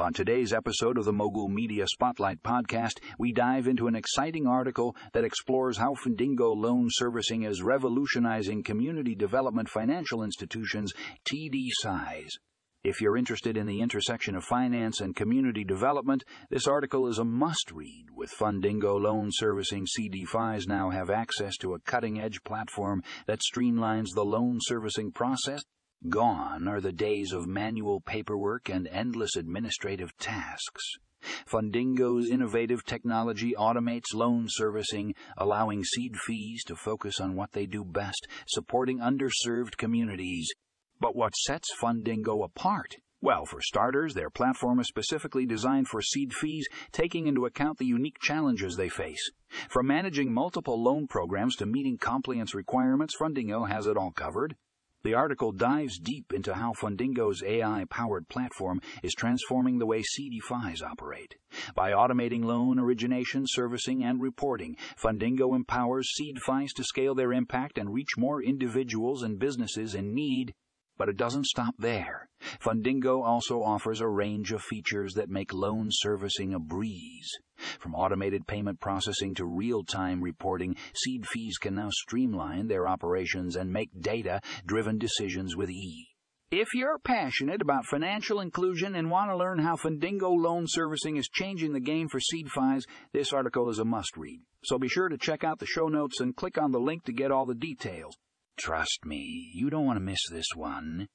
On today's episode of the Mogul Media Spotlight podcast, we dive into an exciting article that explores how Fundingo loan servicing is revolutionizing community development financial institutions TD size. If you're interested in the intersection of finance and community development, this article is a must read. With Fundingo loan servicing, CDFIs now have access to a cutting edge platform that streamlines the loan servicing process Gone are the days of manual paperwork and endless administrative tasks. Fundingo's innovative technology automates loan servicing, allowing CDFIs to focus on what they do best, supporting underserved communities. But what sets Fundingo apart? Well, for starters, their platform is specifically designed for CDFIs, taking into account the unique challenges they face. From managing multiple loan programs to meeting compliance requirements, Fundingo has it all covered. The article dives deep into how Fundingo's AI powered platform is transforming the way CDFIs operate. By automating loan origination, servicing, and reporting, Fundingo empowers CDFIs to scale their impact and reach more individuals and businesses in need. But it doesn't stop there. Fundingo also offers a range of features that make loan servicing a breeze. From automated payment processing to real time reporting, CDFIs can now streamline their operations and make data driven decisions with ease. If you're passionate about financial inclusion and want to learn how Fundingo loan servicing is changing the game for CDFIs, this article is a must read. So be sure to check out the show notes and click on the link to get all the details. Trust me, you don't want to miss this one.